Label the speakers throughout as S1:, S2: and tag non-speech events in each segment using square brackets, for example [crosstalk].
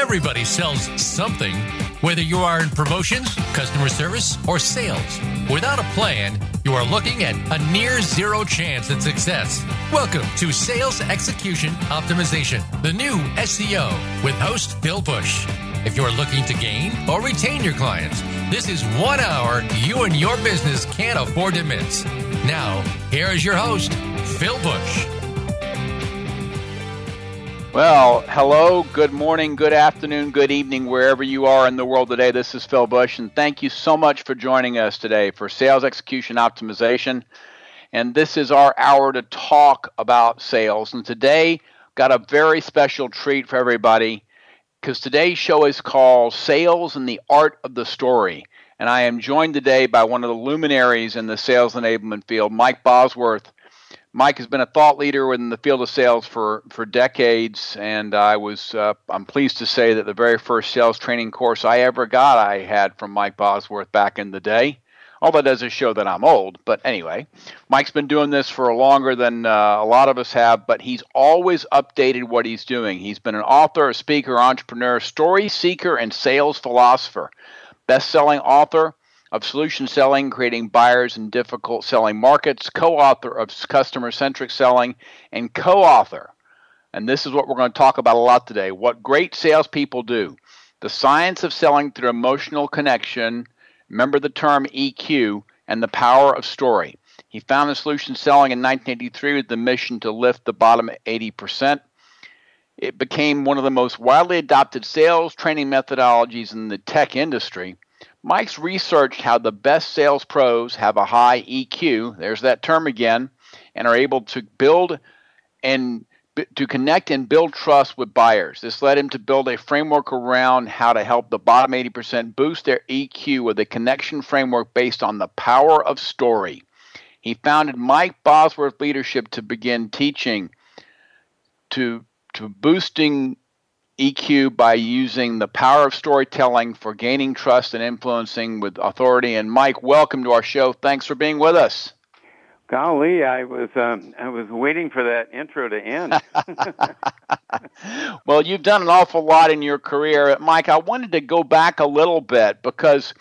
S1: Everybody sells something, whether you are in promotions, customer service, or sales. Without a plan, you are looking at a near zero chance at success. Welcome to Sales Execution Optimization, the new SEO, with host Phil Bush. If you're looking to gain or retain your clients, this is one hour you and your business can't afford to miss. Now, here is your host, Phil Bush.
S2: Well, hello, good morning, good afternoon, good evening, wherever you are in the world today. This is Phil Bush, and thank you so much for joining us today for Sales Execution Optimization. And this is our hour to talk about sales. And today, got a very special treat for everybody because today's show is called Sales and the Art of the Story. And I am joined today by one of the luminaries in the sales enablement field, Mike Bosworth. Mike has been a thought leader in the field of sales for, for decades, and I was uh, I'm pleased to say that the very first sales training course I ever got I had from Mike Bosworth back in the day. All that does is show that I'm old, but anyway, Mike's been doing this for longer than uh, a lot of us have, but he's always updated what he's doing. He's been an author, a speaker, entrepreneur, story seeker, and sales philosopher. Best-selling author, of solution selling, creating buyers in difficult selling markets, co author of customer centric selling, and co author. And this is what we're going to talk about a lot today what great salespeople do. The science of selling through emotional connection, remember the term EQ, and the power of story. He founded Solution Selling in 1983 with the mission to lift the bottom 80%. It became one of the most widely adopted sales training methodologies in the tech industry Mike's researched how the best sales pros have a high EQ, there's that term again, and are able to build and to connect and build trust with buyers. This led him to build a framework around how to help the bottom 80% boost their EQ with a connection framework based on the power of story. He founded Mike Bosworth Leadership to begin teaching to to boosting EQ by using the power of storytelling for gaining trust and influencing with authority. And Mike, welcome to our show. Thanks for being with us.
S3: Golly, I was um, I was waiting for that intro to end. [laughs] [laughs]
S2: well, you've done an awful lot in your career, Mike. I wanted to go back a little bit because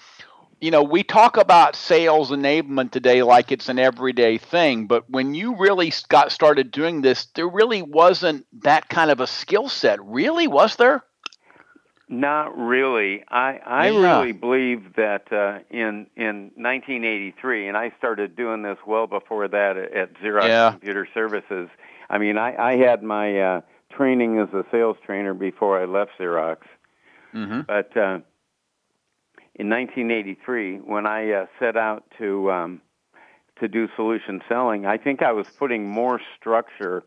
S2: you know, we talk about sales enablement today like it's an everyday thing, but when you really got started doing this, there really wasn't that kind of a skill set, really, was there?
S3: Not really. I I yeah. really believe that uh, in in 1983, and I started doing this well before that at Xerox yeah. Computer Services. I mean, I, I had my uh, training as a sales trainer before I left Xerox, mm-hmm. but uh, in 1983 when I uh, set out to um, to do solution selling. I think I was putting more structure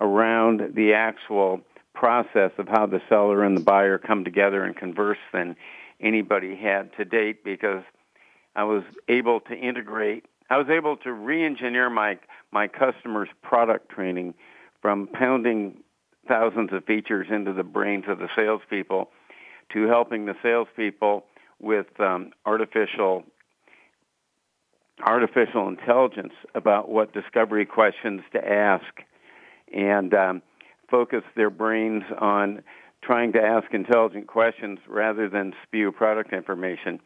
S3: around the actual process of how the seller and the buyer come together and converse than anybody had to date because I was able to integrate. I was able to re-engineer my my customers' product training from pounding thousands of features into the brains of the salespeople to helping the salespeople with um, artificial artificial intelligence about what discovery questions to ask and um, focus their brains on trying to ask intelligent questions rather than spew product information.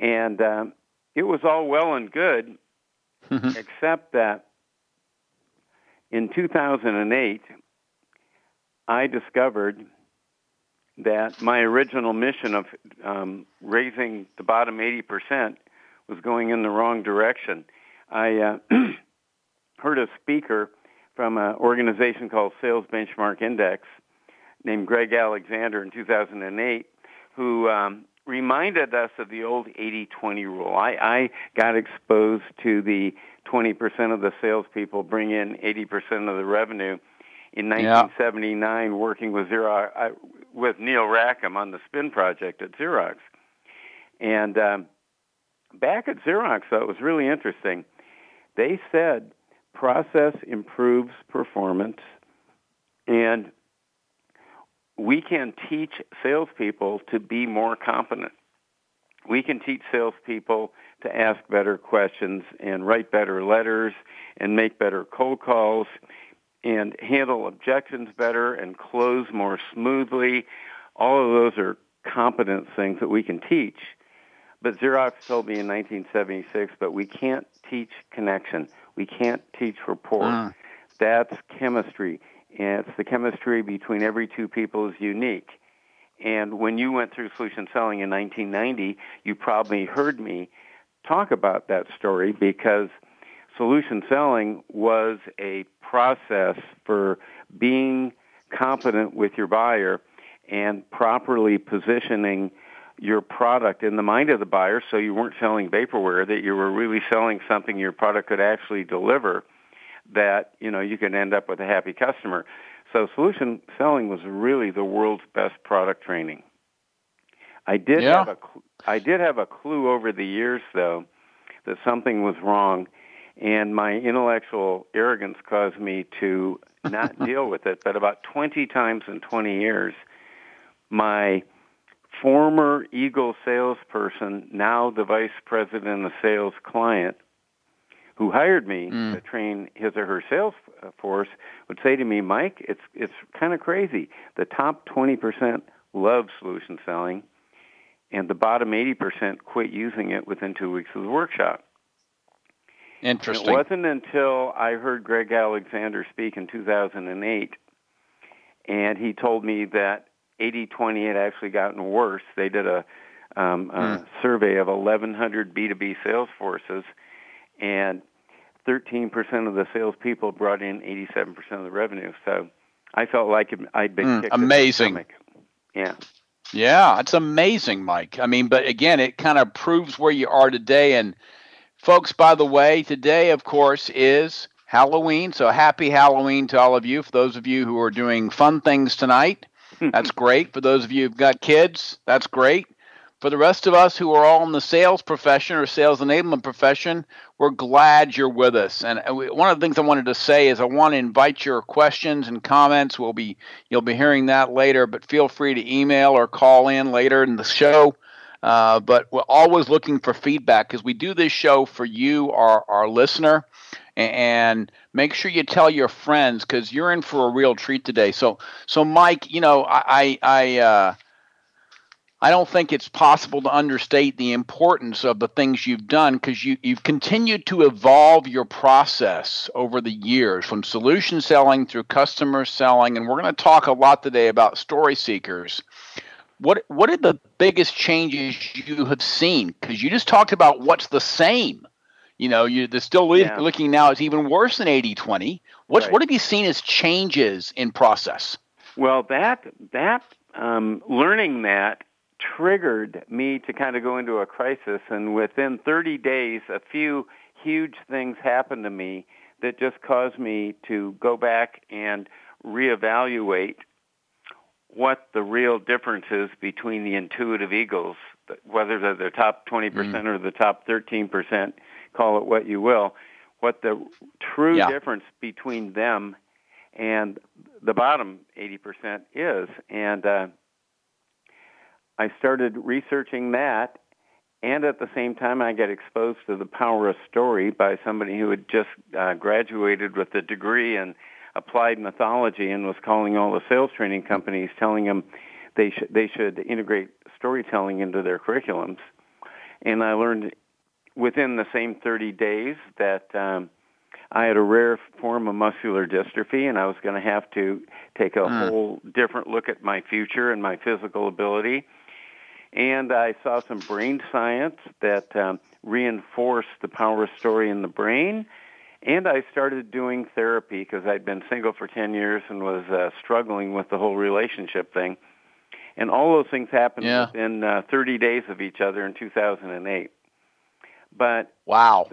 S3: And um, it was all well and good, mm-hmm. except that in 2008, I discovered that my original mission of um, raising the bottom 80% was going in the wrong direction. I uh, [clears throat] heard a speaker from an organization called Sales Benchmark Index named Greg Alexander in 2008 who um, reminded us of the old 80-20 rule. I, I got exposed to the 20% of the salespeople bring in 80% of the revenue in 1979 yeah. working with Xerox, with Neil Rackham on the Spin project at Xerox. And um, back at Xerox, though, it was really interesting. They said process improves performance, and we can teach salespeople to be more competent. We can teach salespeople to ask better questions and write better letters and make better cold calls and handle objections better and close more smoothly. All of those are competence things that we can teach. But Xerox told me in 1976, but we can't teach connection. We can't teach rapport. Mm. That's chemistry. And it's the chemistry between every two people is unique. And when you went through solution selling in 1990, you probably heard me talk about that story because solution selling was a process for being competent with your buyer and properly positioning your product in the mind of the buyer so you weren't selling vaporware that you were really selling something your product could actually deliver that you know you could end up with a happy customer so solution selling was really the world's best product training i did yeah. have a i did have a clue over the years though that something was wrong and my intellectual arrogance caused me to not [laughs] deal with it but about 20 times in 20 years my former Eagle salesperson, now the vice president of sales client, who hired me mm. to train his or her sales force, would say to me, "Mike, it's it's kind of crazy. The top 20% love solution selling, and the bottom 80% quit using it within two weeks of the workshop."
S2: Interesting.
S3: And it wasn't until I heard Greg Alexander speak in 2008, and he told me that 80-20 had actually gotten worse. They did a, um, a mm. survey of 1,100 B2B sales forces, and 13% of the salespeople brought in 87% of the revenue. So I felt like I'd been mm,
S2: amazing.
S3: Yeah.
S2: Yeah, it's amazing, Mike. I mean, but again, it kind of proves where you are today. And folks, by the way, today, of course, is Halloween. So happy Halloween to all of you. For those of you who are doing fun things tonight, [laughs] that's great. For those of you who've got kids, that's great. For the rest of us who are all in the sales profession or sales enablement profession, we're glad you're with us. And one of the things I wanted to say is I want to invite your questions and comments. We'll be you'll be hearing that later, but feel free to email or call in later in the show. Uh, but we're always looking for feedback because we do this show for you, our, our listener and make sure you tell your friends because you're in for a real treat today. So, so Mike, you know, I, I, uh, I don't think it's possible to understate the importance of the things you've done because you, you've continued to evolve your process over the years from solution selling through customer selling. And we're going to talk a lot today about story seekers. What, what are the biggest changes you have seen? Because you just talked about what's the same you know, you they're still yeah. looking now it's even worse than 80-20. What's right. what have you seen as changes in process?
S3: Well, that that um, learning that triggered me to kind of go into a crisis, and within 30 days, a few huge things happened to me that just caused me to go back and reevaluate what the real difference is between the intuitive eagles, whether they're the top 20% mm. or the top 13% call it what you will, what the true yeah. difference between them and the bottom 80% is. And uh, I started researching that, and at the same time, I get exposed to the power of story by somebody who had just uh, graduated with a degree in applied mythology and was calling all the sales training companies, telling them they should they should integrate storytelling into their curriculums. And I learned within the same 30 days that um, I had a rare form of muscular dystrophy, and I was going to have to take a mm. whole different look at my future and my physical ability. And I saw some brain science that um, reinforced the power of story in the brain. And I started doing therapy because I'd been single for 10 years and was uh, struggling with the whole relationship thing. And all those things happened yeah. within uh, 30 days of each other in 2008. But
S2: wow.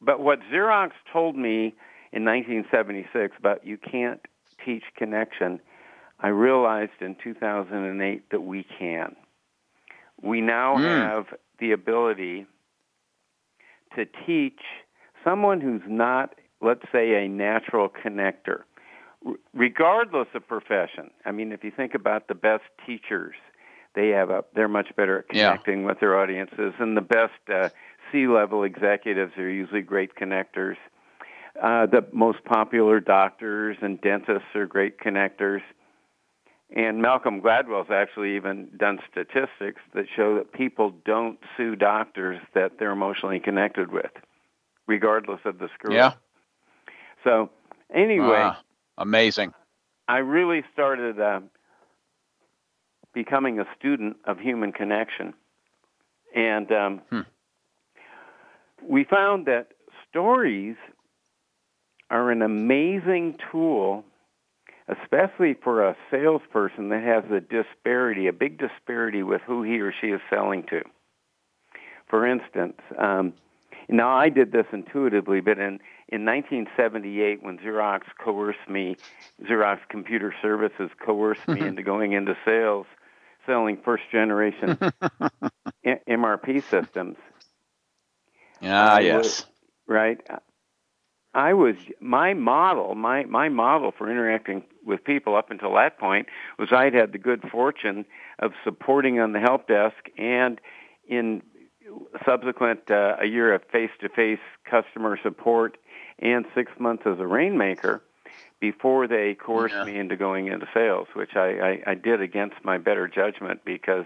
S3: But what Xerox told me in 1976 about you can't teach connection, I realized in 2008 that we can. We now mm. have the ability to teach someone who's not, let's say, a natural connector, regardless of profession. I mean, if you think about the best teachers, they have a, they're much better at connecting yeah. with their audiences, and the best uh, C-level executives are usually great connectors. Uh, the most popular doctors and dentists are great connectors. And Malcolm Gladwell's actually even done statistics that show that people don't sue doctors that they're emotionally connected with, regardless of the screw.
S2: Yeah.
S3: So anyway,
S2: Ah, amazing.
S3: I really started uh, becoming a student of human connection, and um,
S2: Hmm.
S3: we found that stories are an amazing tool, especially for a salesperson that has a disparity, a big disparity with who he or she is selling to. For instance, um, now I did this intuitively, but in in 1978, when Xerox coerced me, Xerox Computer Services coerced me [laughs] into going into sales, selling first generation [laughs] MRP systems.
S2: Ah,
S3: I
S2: yes.
S3: was- right? I was my model, my my model for interacting with people up until that point was I'd had the good fortune of supporting on the help desk and in subsequent uh, a year of face-to-face customer support and six months as a rainmaker before they coerced
S2: Yeah.
S3: me into going into sales, which I, I, I did against my better judgment because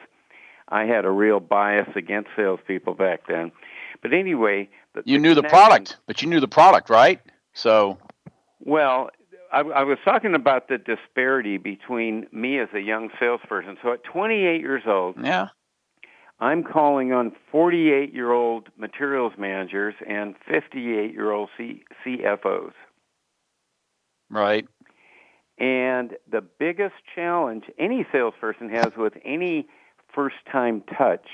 S3: I had a real bias against salespeople back then. But anyway, the,
S2: You knew the product, but you knew the product, right? So,
S3: Well, I, I was talking about the disparity between me as a young salesperson. So at 28 years old,
S2: yeah.
S3: I'm calling on 48 year old materials managers and 58 year old C- CFOs.
S2: Right.
S3: And the biggest challenge any salesperson has with any first time touch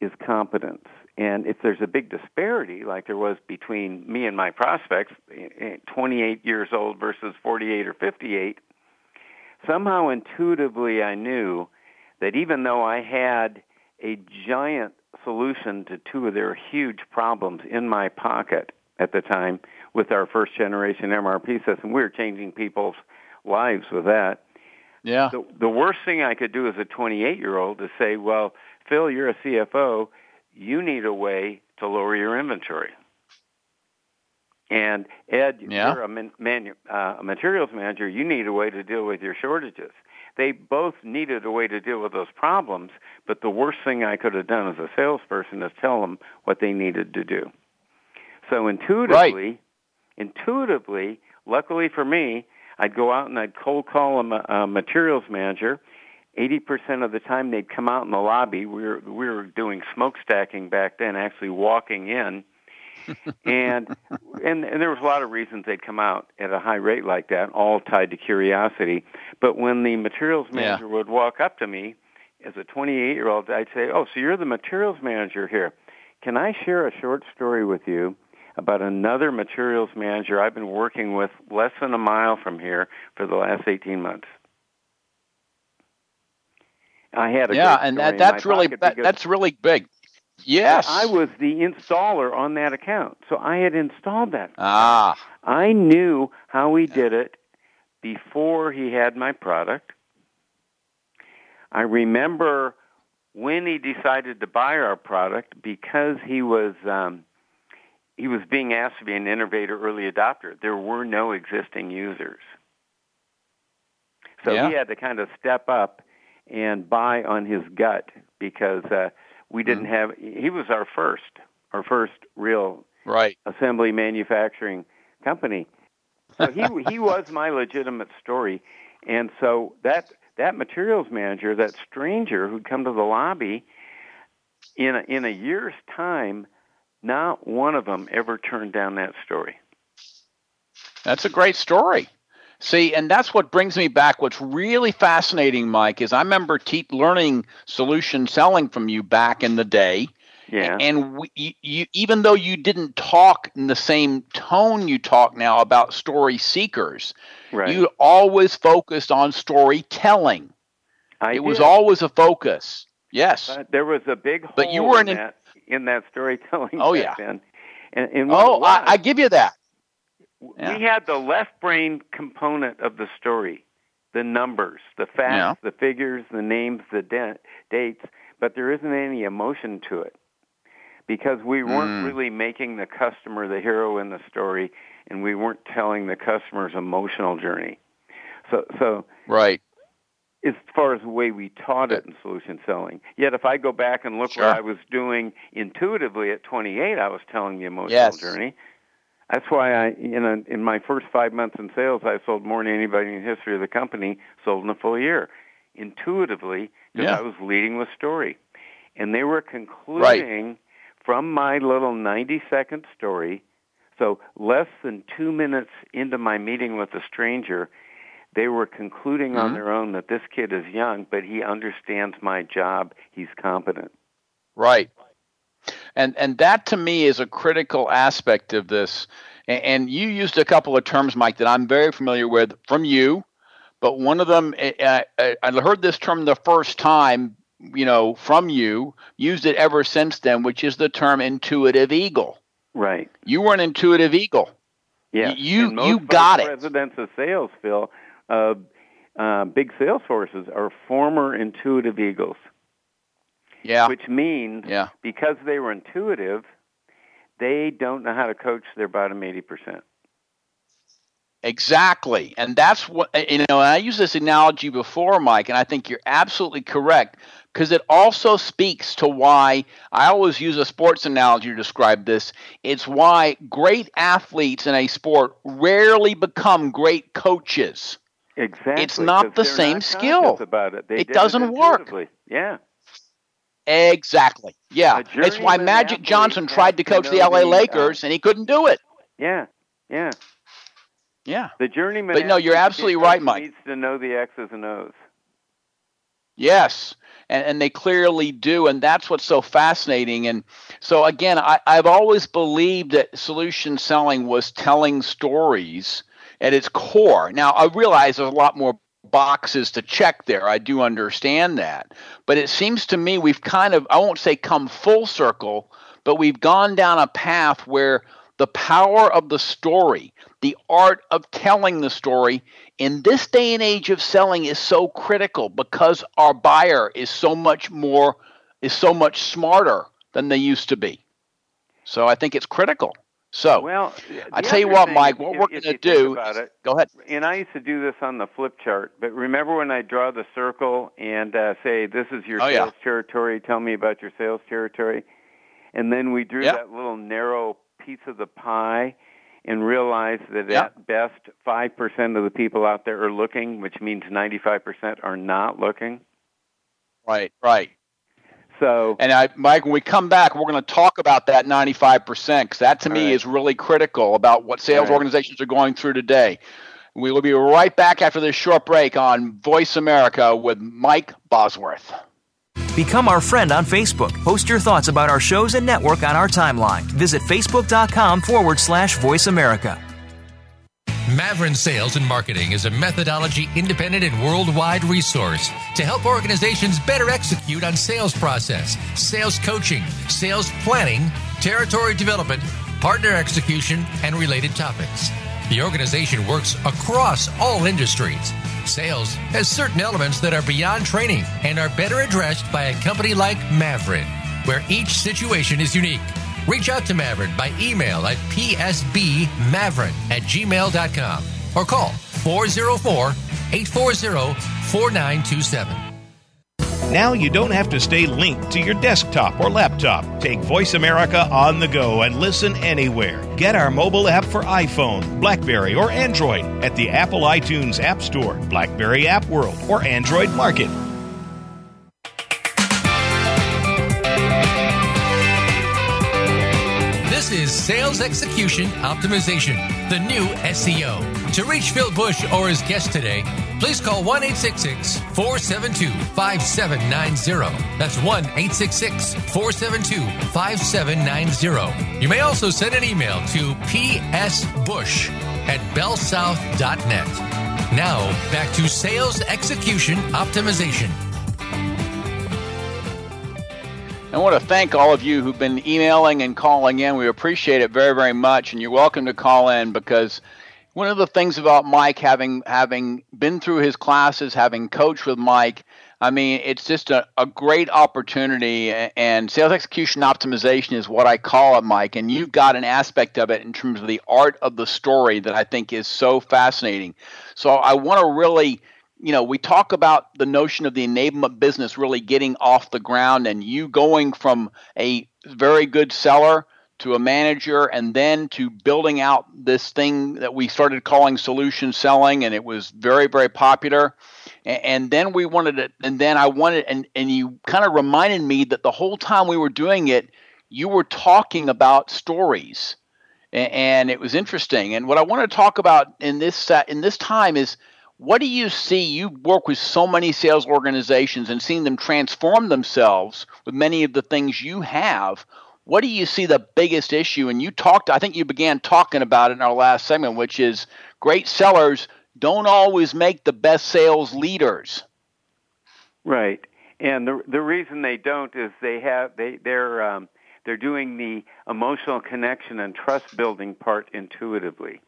S3: is competence. And if there's a big disparity, like there was between me and my prospects, eh, 28 years old versus 48 or 58, somehow intuitively I knew that even though I had a giant solution to two of their huge problems in my pocket at the time with our first generation MRP system, we were changing people's lives with that.
S2: Yeah.
S3: The, the worst thing I could do as a 28 year old is say, well, Phil, you're a CFO. You need a way to lower your inventory. And Ed,
S2: Yeah.
S3: you're a, man, manu- uh, a materials manager. You need a way to deal with your shortages. They both needed a way to deal with those problems, but the worst thing I could have done as a salesperson is tell them what they needed to do. So intuitively, intuitively, luckily for me, I'd go out and I'd cold call a, a materials manager. Eighty percent of the time, they'd come out in the lobby. We were we were doing smoke stacking back then, actually walking in, and and and there was a lot of reasons they'd come out at a high rate like that, all tied to curiosity. But when the materials
S2: Yeah.
S3: manager would walk up to me as a 28 year old, I'd say, "Oh, so you're the materials manager here? Can I share a short story with you?" About another materials manager I've been working with less than a mile from here for the last 18 months. I had a
S2: Yeah, and that, that's really that, that's really big. Yes.
S3: I was the installer on that account. So I had installed that.
S2: Ah.
S3: I knew how he did it before he had my product. I remember when he decided to buy our product because he was um, he was being asked to be an innovator early adopter. There were no existing users. So
S2: Yeah.
S3: he had to kind of step up and buy on his gut because uh, we didn't mm-hmm. have he was our first our first real
S2: Right.
S3: assembly manufacturing company. So he [laughs] he was my legitimate story, and so that that materials manager, that stranger who'd come to the lobby, in a, in a year's time, not one of them ever turned down that story.
S2: That's a great story. See, and that's what brings me back. What's really fascinating, Mike, is I remember te- learning solution selling from you back in the day.
S3: Yeah,
S2: And we, you, you, even though you didn't talk in the same tone you talk now about story seekers,
S3: right.
S2: you always focused on storytelling.
S3: I
S2: it was always a focus. Yes.
S3: There was a big hole
S2: But you were
S3: in
S2: an-
S3: that in that storytelling.
S2: Oh, yeah.
S3: then. And, and
S2: oh, I, I give you that. Yeah.
S3: we had the left brain component of the story, the numbers, the facts,
S2: Yeah.
S3: the figures, the names, the da- dates, but there isn't any emotion to it because we weren't
S2: Mm.
S3: really making the customer the hero in the story, and we weren't telling the customer's emotional journey. So, so
S2: Right.
S3: as far as the way we taught it in solution selling. Yet, if I go back and look
S2: sure.
S3: what I was doing intuitively at 28, I was telling the emotional
S2: yes.
S3: journey. That's why I, you know, in my first five months in sales, I sold more than anybody in the history of the company sold in a full year, intuitively, because
S2: yeah.
S3: I was leading with story, and they were concluding
S2: right.
S3: from my little 90 second story. So less than two minutes into my meeting with a stranger, they were concluding
S2: mm-hmm.
S3: on their own that this kid is young, but he understands my job. He's competent.
S2: Right. And and that to me is a critical aspect of this. And, and you used a couple of terms, Mike, that I'm very familiar with from you. But one of them, I, I, I heard this term the first time, you know, from you. Used it ever since then, which is the term intuitive eagle.
S3: Right.
S2: You were an intuitive eagle.
S3: Yeah.
S2: You you got it.
S3: Presidents of sales, Phil, uh, uh, big sales forces are former intuitive eagles.
S2: Yeah.
S3: Which means
S2: yeah.
S3: because they were intuitive, they don't know how to coach their bottom 80%.
S2: Exactly. And that's what, you know, I used this analogy before, Mike, and I think you're absolutely correct because it also speaks to why I always use a sports analogy to describe this. It's why great athletes in a sport rarely become great coaches.
S3: Exactly.
S2: It's not the same
S3: not
S2: skill.
S3: About it. They
S2: it doesn't
S3: it
S2: work.
S3: Yeah.
S2: Exactly. Yeah. It's why Magic Johnson tried to coach the LA Lakers uh, and he couldn't do it.
S3: Yeah. Yeah.
S2: Yeah.
S3: The journeyman.
S2: But no, you're absolutely right, Mike.
S3: Needs to know the X's and O's.
S2: Yes. And, and they clearly do. And that's what's so fascinating. And so, again, I, I've always believed that solution selling was telling stories at its core. Now, I realize there's a lot more boxes to check there. I do understand that. But it seems to me we've kind of, I won't say come full circle, but we've gone down a path where the power of the story, the art of telling the story in this day and age of selling is so critical because our buyer is so much more, is so much smarter than they used to be. So I think it's critical. So,
S3: well,
S2: I tell you what, Mike, what we're going to do.
S3: About it,
S2: go ahead.
S3: And I used to do this on the flip chart, but remember when I draw the circle and uh, say, "This is your
S2: oh,
S3: sales
S2: yeah.
S3: territory. Tell me about your sales territory," and then we drew
S2: yep.
S3: that little narrow piece of the pie, and realized that
S2: yep.
S3: at best five percent of the people out there are looking, which means ninety-five percent are not looking.
S2: Right. Right.
S3: So,
S2: and I, Mike, when we come back, we're going to talk about that 95% because that to me
S3: right.
S2: is really critical about what sales
S3: right.
S2: organizations are going through today. We will be right back after this short break on Voice America with Mike Bosworth.
S4: Become our friend on Facebook. Post your thoughts about our shows and network on our timeline. Visit facebook.com forward slash voice America.
S1: Maverick Sales and Marketing is a methodology independent and worldwide resource to help organizations better execute on sales process, sales coaching, sales planning, territory development, partner execution, and related topics. The organization works across all industries. Sales has certain elements that are beyond training and are better addressed by a company like Maverick, where each situation is unique. Reach out to Maverick by email at psbmaverick at gmail.com or call 404 840 4927.
S5: Now you don't have to stay linked to your desktop or laptop. Take Voice America on the go and listen anywhere. Get our mobile app for iPhone, Blackberry, or Android at the Apple iTunes App Store, Blackberry App World, or Android Market.
S1: Is Sales Execution Optimization, the new SEO. To reach Phil Bush or his guest today, please call 1 472 5790. That's 1 472 5790. You may also send an email to psbush at bellsouth.net. Now, back to Sales Execution Optimization.
S2: I want to thank all of you who've been emailing and calling in. We appreciate it very, very much, and you're welcome to call in because one of the things about Mike, having having been through his classes, having coached with Mike, I mean, it's just a, a great opportunity. And sales execution optimization is what I call it, Mike. And you've got an aspect of it in terms of the art of the story that I think is so fascinating. So I want to really you know, we talk about the notion of the enablement business really getting off the ground and you going from a very good seller to a manager and then to building out this thing that we started calling solution selling and it was very very popular. And, and then we wanted it and then i wanted and, and you kind of reminded me that the whole time we were doing it you were talking about stories. And, and it was interesting. And what i want to talk about in this uh, in this time is what do you see you work with so many sales organizations and seeing them transform themselves with many of the things you have what do you see the biggest issue? And you talked, I think you began talking about it in our last segment, which is great sellers don't always make the best sales leaders.
S3: Right, and the the reason they don't is they have they they're um, they're doing the emotional connection and trust building part intuitively.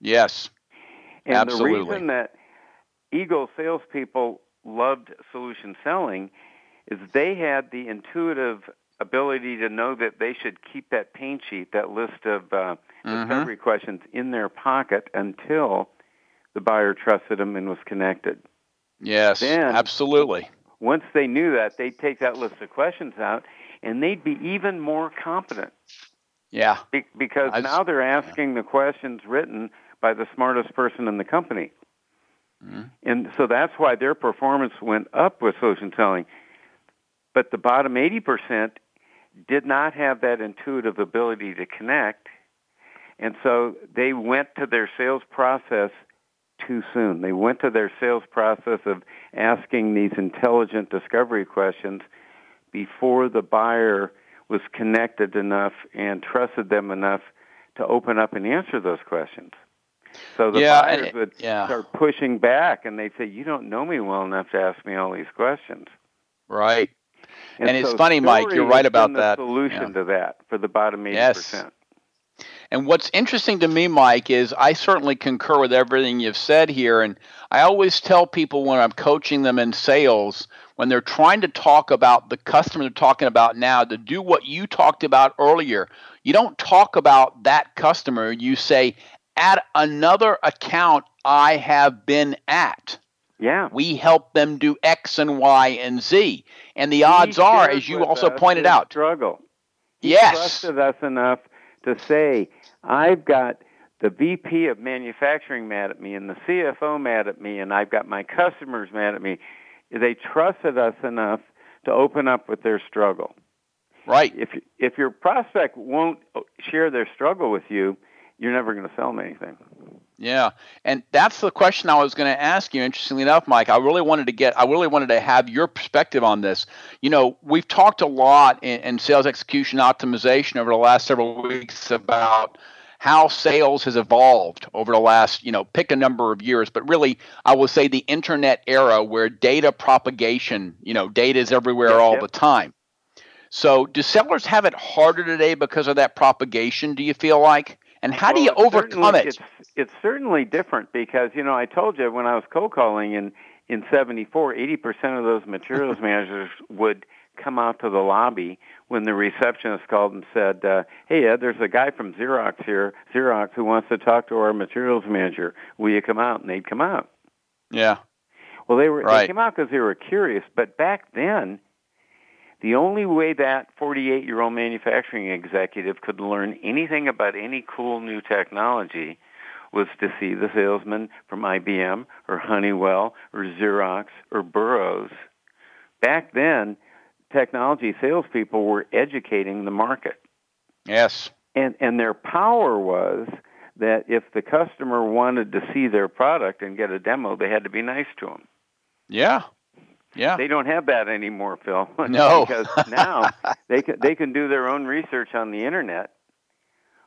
S2: Yes,
S3: and
S2: absolutely.
S3: the reason that Eagle salespeople loved solution selling is they had the intuitive ability to know that they should keep that pain sheet, that list of uh, mm-hmm. discovery questions in their pocket until the buyer trusted them and was connected.
S2: Yes, then, absolutely.
S3: Once they knew that, they'd take that list of questions out and they'd be even more competent.
S2: Yeah.
S3: Be- because now they're asking yeah. the questions written by the smartest person in the company. Mm-hmm. And so that's why their performance went up with solution selling. But the bottom 80% did not have that intuitive ability to connect. And so they went to their sales process too soon. They went to their sales process of asking these intelligent discovery questions before the buyer was connected enough and trusted them enough to open up and answer those questions. So the
S2: yeah,
S3: buyers would
S2: yeah.
S3: start pushing back and they'd say, You don't know me well enough to ask me all these questions.
S2: Right. And,
S3: and
S2: it's funny, Mike. You're right about that.
S3: Solution
S2: yeah.
S3: to that for the bottom eighty
S2: yes.
S3: percent.
S2: And what's interesting to me, Mike, is I certainly concur with everything you've said here. And I always tell people when I'm coaching them in sales, when they're trying to talk about the customer they're talking about now, to do what you talked about earlier. You don't talk about that customer. You say, at another account I have been at.
S3: Yeah.
S2: We help them do X and Y and Z. And the odds are, as you also pointed out,
S3: struggle. He
S2: yes.
S3: trusted us enough to say, I've got the VP of manufacturing mad at me and the CFO mad at me and I've got my customers mad at me. They trusted us enough to open up with their struggle.
S2: Right.
S3: If if your prospect won't share their struggle with you, you're never going to sell them anything.
S2: Yeah, and that's the question I was going to ask you. Interestingly enough, Mike, I really wanted to get, I really wanted to have your perspective on this. You know, we've talked a lot in, in sales execution optimization over the last several weeks about how sales has evolved over the last, you know, pick a number of years, but really, I will say the internet era where data propagation, you know, data is everywhere
S3: yep,
S2: all
S3: yep.
S2: the time. So, do sellers have it harder today because of that propagation? Do you feel like? And how
S3: well,
S2: do you overcome it?
S3: It's, it's certainly different because, you know, I told you when I was cold calling in, in 74, 80% of those materials [laughs] managers would come out to the lobby when the receptionist called and said, uh, hey, Ed, there's a guy from Xerox here, Xerox, who wants to talk to our materials manager. Will you come out? And they'd come out.
S2: Yeah.
S3: Well, they were
S2: right.
S3: they came out because they were curious, but back then the only way that 48 year old manufacturing executive could learn anything about any cool new technology was to see the salesman from IBM or Honeywell or Xerox or Burroughs. Back then, technology salespeople were educating the market.
S2: Yes.
S3: And, and their power was that if the customer wanted to see their product and get a demo, they had to be nice to them.
S2: Yeah. Yeah.
S3: They don't have that anymore, Phil. [laughs]
S2: No.
S3: because now [laughs] they can they can do their own research on the internet,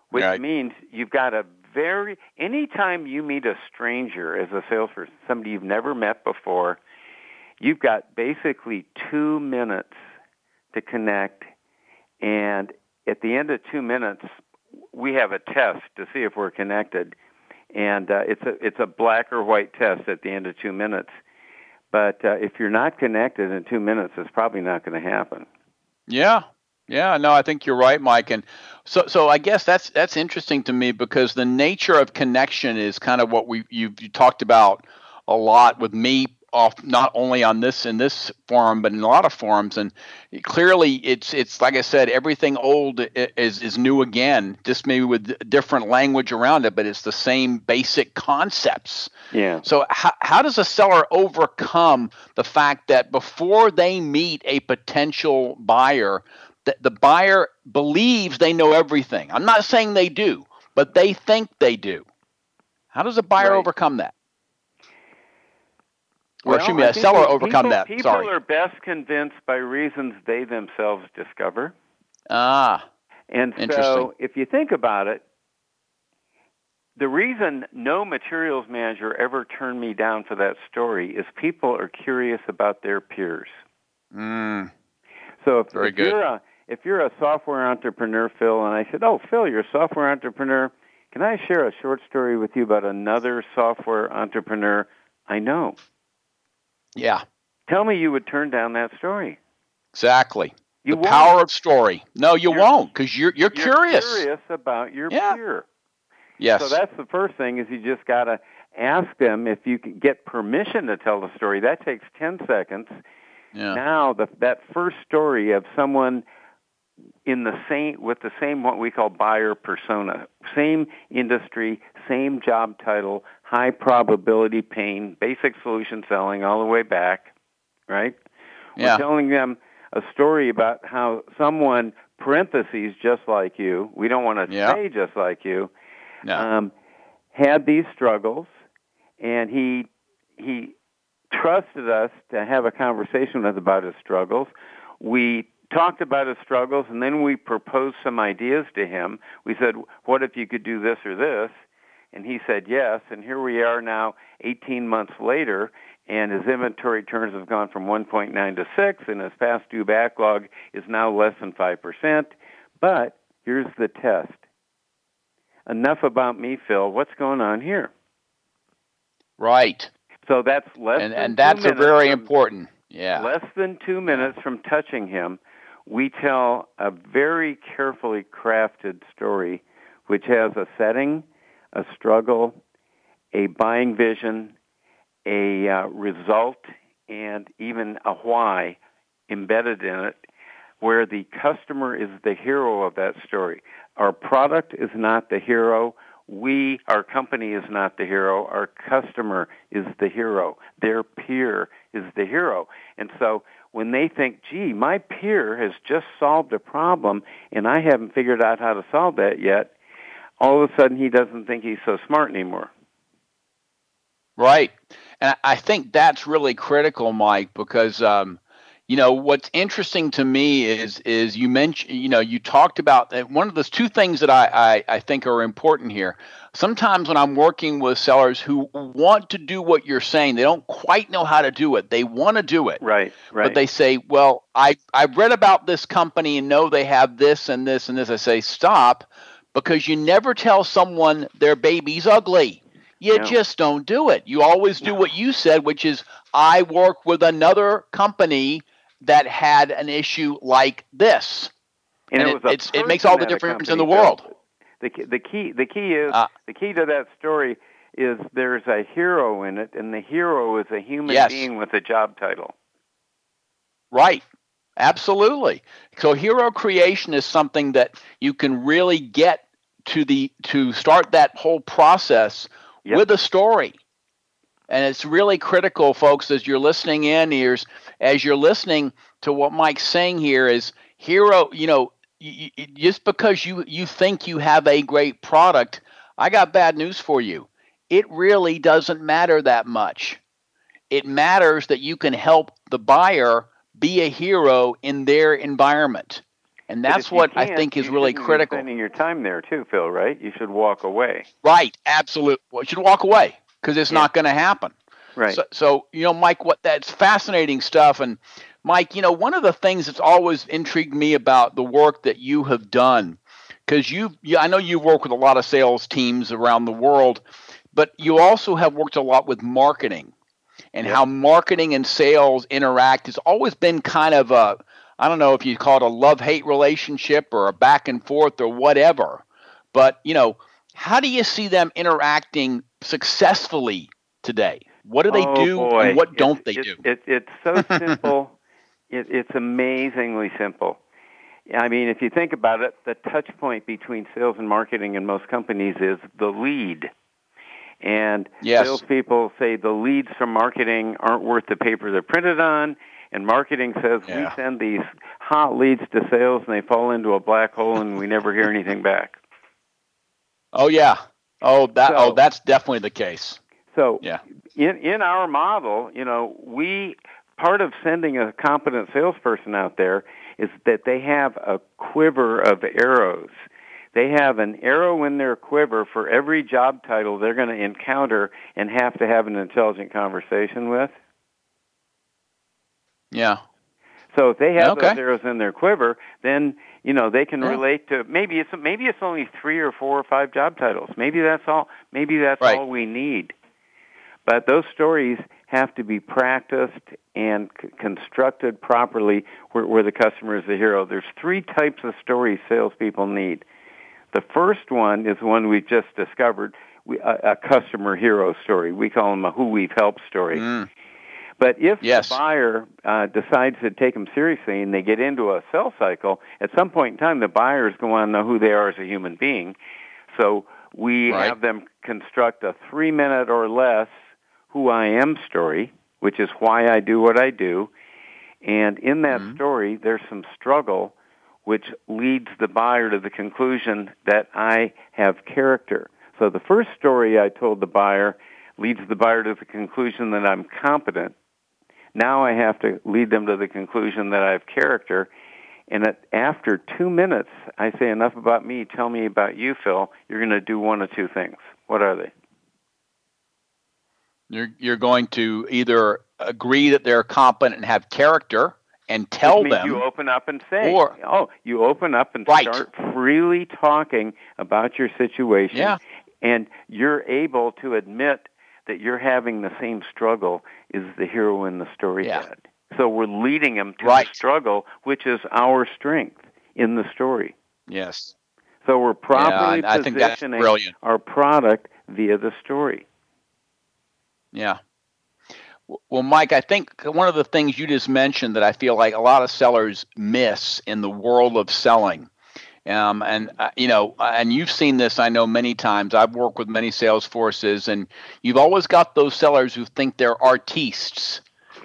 S3: which
S2: right.
S3: means you've got a very anytime you meet a stranger as a salesperson, somebody you've never met before, you've got basically two minutes to connect, and at the end of two minutes, we have a test to see if we're connected, and uh, it's a it's a black or white test at the end of two minutes but uh, if you're not connected in two minutes, it's probably not going to happen.
S2: Yeah, yeah, no, I think you're right, Mike. And so, so I guess that's that's interesting to me because the nature of connection is kind of what we you, you talked about a lot with me off not only on this in this forum but in a lot of forums. And clearly it's it's like i said everything old is is new again. Just maybe with different language around it but it's the same basic concepts.
S3: Yeah.
S2: So how, how does a seller overcome the fact that before they meet a potential buyer that the buyer believes they know everything? I'm not saying they do but they think they do. How does a buyer
S3: right.
S2: overcome that or
S3: well,
S2: excuse me, a seller
S3: people,
S2: overcome that.
S3: People
S2: Sorry.
S3: are best convinced by reasons they themselves discover.
S2: Ah.
S3: And so, if you think about it, the reason no materials manager ever turned me down for that story is people are curious about their peers.
S2: Mm.
S3: So if,
S2: Very
S3: if
S2: good.
S3: you're a if you're a software entrepreneur, Phil, and I said, "Oh, Phil, you're a software entrepreneur. Can I share a short story with you about another software entrepreneur I know?"
S2: Yeah.
S3: Tell me you would turn down that story.
S2: Exactly.
S3: You
S2: the
S3: won't.
S2: power of story. No, you
S3: You're-
S2: won't because you're, you're
S3: You're
S2: curious.
S3: curious about your
S2: Yeah.
S3: peer.
S2: Yes.
S3: So that's the first thing is you just got to ask them if you can get permission to tell the story. That takes 10 seconds.
S2: yeah.
S3: Now the, that first story of someone in the same with the same what we call buyer persona, same industry, same job title, high probability pain, basic solution selling all the way back, right?
S2: Yeah.
S3: We're telling them a story about how someone parentheses just like you, we don't want to
S2: Yeah.
S3: say just like you,
S2: Yeah.
S3: um, had these struggles, and he he trusted us to have a conversation with about his struggles. We talked about his struggles, and then we proposed some ideas to him. We said, "What if you could do this or this?" And he said yes. And here we are now, 18 months later, and his inventory turns have gone from 1.9 to 6, and his past due backlog is now less than 5%. But here's the test. Enough about me, Phil. What's going on here?
S2: right.
S3: So that's less
S2: And
S3: than
S2: and that's a very
S3: from-
S2: important. Yeah.
S3: Less than two minutes from touching him, we tell a very carefully crafted story which has a setting, a struggle, a buying vision, a uh, result, and even a why embedded in it, where the customer is the hero of that story. Our product is not the hero. We, our company is not the hero. Our customer is the hero. Their peer is the hero. And so when they think, gee, my peer has just solved a problem and I haven't figured out how to solve that yet, all of a sudden he doesn't think he's so smart anymore.
S2: Right. And I think that's really critical, Mike, because um, you know what's interesting to me is is you mentioned you know you talked about that one of those two things that I, I I think are important here. Sometimes when I'm working with sellers who want to do what you're saying, they don't quite know how to do it. They want to do it,
S3: Right, right.
S2: but they say, "Well, I I've read about this company and know they have this and this and this." I say, "Stop," because you never tell someone their baby's ugly. You
S3: No.
S2: just don't do it. You always do what you said, which is, "I work with another company that had an issue like this."
S3: and,
S2: and
S3: it,
S2: it-
S3: was a
S2: it's- it makes all the difference in the world.
S3: The key, the key, the key is
S2: Uh,
S3: the key to that story is there's a hero in it, and the hero is a human
S2: Yes.
S3: being with a job title.
S2: Right. Absolutely. So hero creation is something that you can really get to the to start that whole process
S3: Yep.
S2: with a story. And it's really critical, folks, as you're listening in, ears, as you're listening to what Mike's saying here is hero, you know, just because you, you think you have a great product, I got bad news for you. It really doesn't matter that much. It matters that you can help the buyer be a hero in their environment. And that's what I think is really critical.
S3: Spending your time there too, Phil. Right? You should walk away.
S2: Right, absolutely. Well, you should walk away because it's
S3: Yeah.
S2: not going to happen.
S3: Right.
S2: So, so, you know, Mike, what that's fascinating stuff. And Mike, you know, one of the things that's always intrigued me about the work that you have done, because you, you, I know you've worked with a lot of sales teams around the world, but you also have worked a lot with marketing and
S3: Yep.
S2: how marketing and sales interact has always been kind of a, I don't know if you call it a love hate relationship or a back and forth or whatever. But, you know, how do you see them interacting successfully today? What do they
S3: oh,
S2: do,
S3: boy.
S2: and what don't they
S3: it's,
S2: do?
S3: It, it's so simple. [laughs] it, it's amazingly simple. I mean, if you think about it, the touch point between sales and marketing in most companies is the lead. And
S2: yes.
S3: salespeople say the leads from marketing aren't worth the paper they're printed on. And marketing says
S2: yeah.
S3: we send these hot leads to sales and they fall into a black hole and we never hear anything back.
S2: Oh yeah. Oh that.
S3: Oh, so,
S2: oh, that's definitely the case.
S3: So
S2: yeah.
S3: in in our model, you know, we part of sending a competent salesperson out there is that they have a quiver of arrows. They have an arrow in their quiver for every job title they're going to encounter and have to have an intelligent conversation with.
S2: Yeah.
S3: So if they have
S2: okay.
S3: those arrows in their quiver, then you know they can
S2: yeah.
S3: relate to maybe it's maybe it's only three or four or five job titles. Maybe that's all. Maybe that's
S2: right.
S3: all we need. But those stories have to be practiced and c- constructed properly where, where the customer is the hero. There's three types of stories salespeople need. The first one is one we've just discovered, we, a, a, customer hero story. We call them a who we've helped story.
S2: Mm.
S3: But if
S2: yes.
S3: the buyer uh, decides to take them seriously and they get into a sell cycle, at some point in time, the buyers go on to know who they are as a human being. So we
S2: right.
S3: have them construct a three minute or less who I am story, which is why I do what I do. And in that
S2: mm-hmm.
S3: story, there's some struggle which leads the buyer to the conclusion that I have character. So the first story I told the buyer leads the buyer to the conclusion that I'm competent. Now I have to lead them to the conclusion that I have character. And at, after two minutes, I say enough about me. Tell me about you, Phil. You're going to do one of two things. What are they?
S2: You're you're going to either agree that they're competent and have character and tell them
S3: you open up and say
S2: or,
S3: oh you open up and
S2: right.
S3: start freely talking about your situation
S2: yeah.
S3: and you're able to admit that you're having the same struggle as the hero in the story
S2: yeah.
S3: had so we're leading them to
S2: right.
S3: the struggle which is our strength in the story
S2: yes
S3: so we're properly
S2: yeah,
S3: positioning our product via the story
S2: yeah. Well, Mike, I think one of the things you just mentioned that I feel like a lot of sellers miss in the world of selling, um, and uh, you know, and you've seen this, I know, many times. I've worked with many sales forces, and you've always got those sellers who think they're artistes,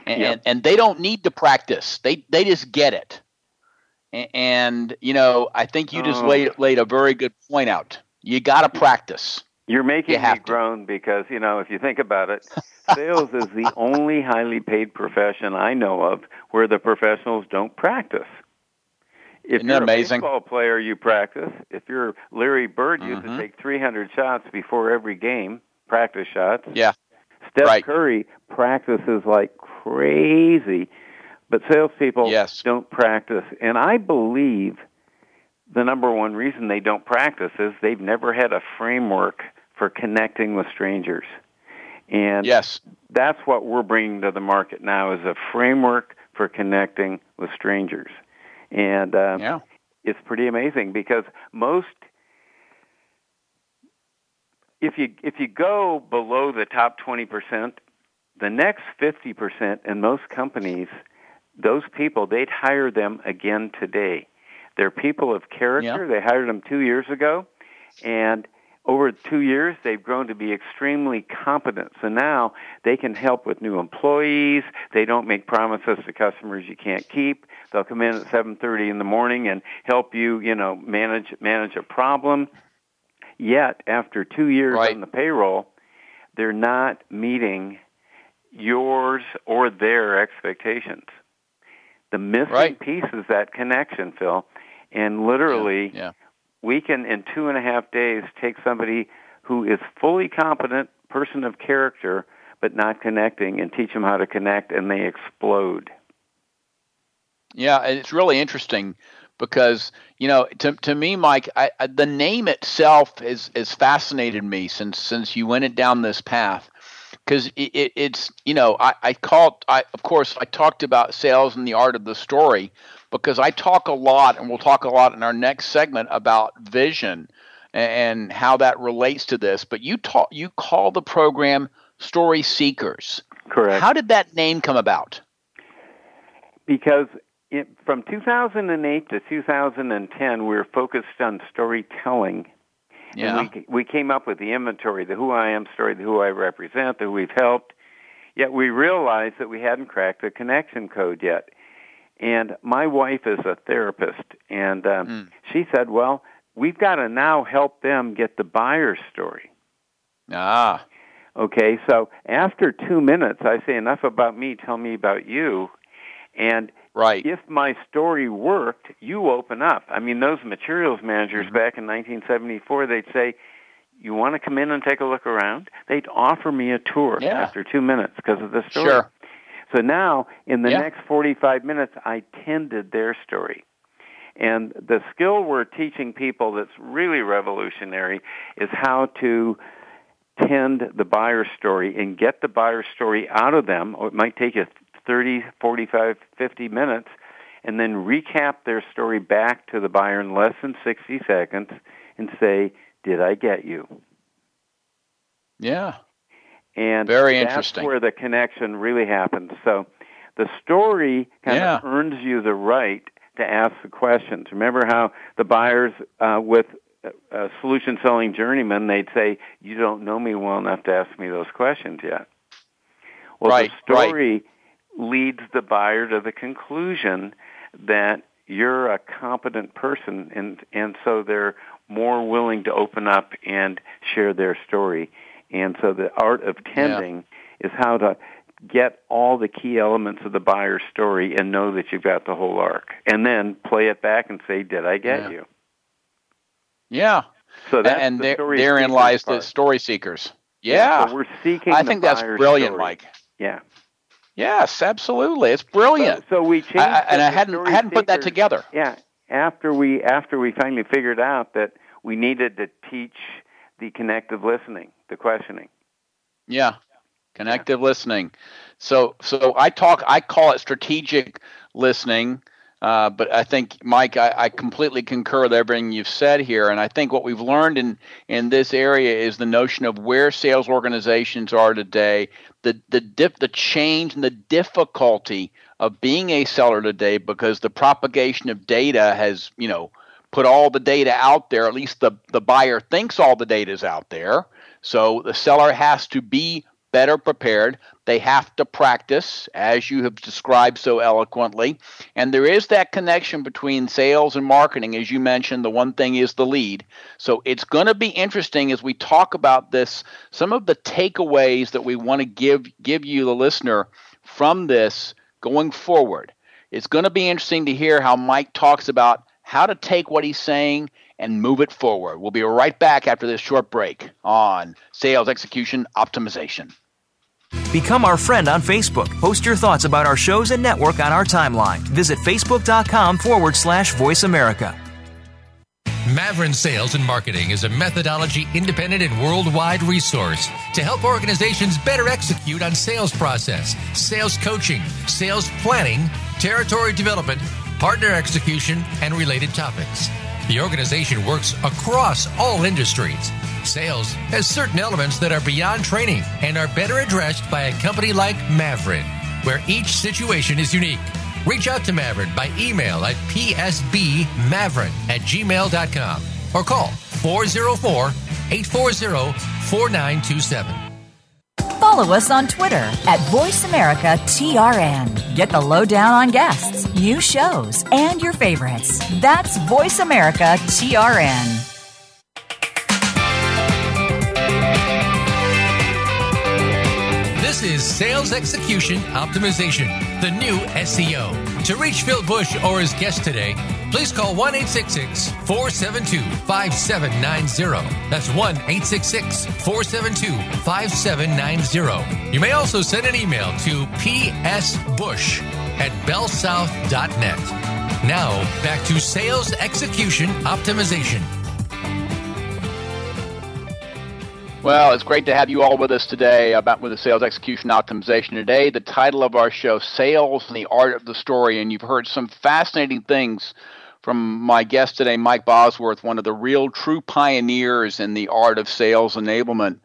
S2: and,
S3: Yep.
S2: and, they don't need to practice. They they just get it. And you know, I think you just
S3: Oh.
S2: laid laid a very good point out. You got to practice.
S3: You're making
S2: You
S3: me
S2: to.
S3: groan because, you know, if you think about it, [laughs] sales is the only highly paid profession I know of where the professionals don't practice. If
S2: Isn't
S3: you're
S2: amazing?
S3: a baseball player, you practice. If you're Larry Bird, you used
S2: Mhm.
S3: to take 300 shots before every game, practice shots.
S2: Yeah.
S3: Steph
S2: Right.
S3: Curry practices like crazy, but salespeople
S2: Yes.
S3: don't practice. And I believe the number one reason they don't practice is they've never had a framework for connecting with strangers. And
S2: Yes.
S3: that's what we're bringing to the market now is a framework for connecting with strangers. And uh,
S2: Yeah.
S3: it's pretty amazing because most if you if you go below the top 20%, the next 50% in most companies, those people they'd hire them again today. They're people of character. They hired them 2 years ago and over 2 years they've grown to be extremely competent. So now they can help with new employees. They don't make promises to customers you can't keep. They'll come in at 7:30 in the morning and help you, you know, manage manage a problem. Yet, after two years
S2: Right.
S3: on the payroll, they're not meeting yours or their expectations. The missing
S2: Right.
S3: piece is that connection, Phil. And literally,
S2: Yeah.
S3: we can, in two and a half days, take somebody who is fully competent, person of character, but not connecting, and teach them how to connect, and they explode.
S2: Yeah, and it's really interesting because you know, to to me, Mike, I, I, the name itself has has fascinated me since since you went it down this path. Because it, it, it's you know I, I called I of course I talked about sales and the art of the story because I talk a lot and we'll talk a lot in our next segment about vision and how that relates to this. But you talk you call the program Story Seekers.
S3: Correct.
S2: How did that name come about?
S3: Because it, from 2008 to 2010, we were focused on storytelling.
S2: Yeah.
S3: And we, we came up with the inventory, the who I am story, the who I represent, the who we've helped. Yet we realized that we hadn't cracked the connection code yet. And my wife is a therapist, and um, mm. she said, "Well, we've got to now help them get the buyer's story."
S2: Ah.
S3: Okay, so after two minutes, I say enough about me. Tell me about you. And
S2: right.
S3: if my story worked, you open up. I mean, those materials managers mm-hmm. back in 1974, they'd say, "You want to come in and take a look around?" They'd offer me a tour
S2: yeah.
S3: after two minutes because of the story.
S2: Sure.
S3: So now, in the
S2: yeah.
S3: next 45 minutes, I tended their story. And the skill we're teaching people that's really revolutionary is how to tend the buyer story and get the buyer story out of them. It might take you 30, 45, 50 minutes and then recap their story back to the buyer in less than 60 seconds and say, "Did I get you?"
S2: Yeah.
S3: And
S2: very
S3: that's
S2: interesting.
S3: where the connection really happens. So the story kind
S2: yeah.
S3: of earns you the right to ask the questions. Remember how the buyers uh, with a solution selling journeyman, they'd say, "You don't know me well enough to ask me those questions yet." Well,
S2: right,
S3: the story
S2: right.
S3: Leads the buyer to the conclusion that you're a competent person, and and so they're more willing to open up and share their story. And so the art of tending
S2: yeah.
S3: is how to get all the key elements of the buyer's story and know that you've got the whole arc, and then play it back and say, "Did I get
S2: yeah.
S3: you?"
S2: Yeah.
S3: So that's
S2: and
S3: the
S2: there, therein lies
S3: part.
S2: the story seekers.
S3: Yeah,
S2: Yeah.
S3: so we're seeking.
S2: I think that's brilliant,
S3: story.
S2: Mike.
S3: Yeah.
S2: Yes, absolutely. It's brilliant.
S3: So, so we changed.
S2: I, and I hadn't I hadn't put that together.
S3: Yeah. After we after we finally figured out that we needed to teach the connective listening, the questioning.
S2: Yeah. Connective listening. So so I talk I call it strategic listening. Uh, but I think, Mike, I, I completely concur with everything you've said here. And I think what we've learned in, in this area is the notion of where sales organizations are today, the the dip, the change and the difficulty of being a seller today, because the propagation of data has, you know, put all the data out there. At least the the buyer thinks all the data is out there. So the seller has to be better prepared. They have to practice, as you have described so eloquently. And there is that connection between sales and marketing. As you mentioned, the one thing is the lead. So it's going to be interesting as we talk about this, some of the takeaways that we want to give, give you, the listener, from this going forward. It's going to be interesting to hear how Mike talks about how to take what he's saying and move it forward. We'll be right back after this short break on sales execution optimization.
S4: Become our friend on Facebook. Post your thoughts about our shows and network on our timeline. Visit facebook.com forward slash voice America.
S1: Maverick Sales and Marketing is a methodology independent and worldwide resource to help organizations better execute on sales process, sales coaching, sales planning, territory development, partner execution, and related topics. The organization works across all industries. Sales has certain elements that are beyond training and are better addressed by a company like Maverick, where each situation is unique. Reach out to Maverick by email at psbmaverick at gmail.com or call 404 840 4927.
S6: Follow us on Twitter at VoiceAmericaTRN. Get the lowdown on guests, new shows, and your favorites. That's VoiceAmericaTRN.
S1: This is Sales Execution Optimization, the new SEO. To reach Phil Bush or his guest today, please call 1 472 5790. That's 1 472 5790. You may also send an email to psbush at bellsouth.net. Now, back to Sales Execution Optimization.
S2: Well, it's great to have you all with us today about with the sales execution optimization today. The title of our show, Sales and the Art of the Story, and you've heard some fascinating things from my guest today, Mike Bosworth, one of the real true pioneers in the art of sales enablement.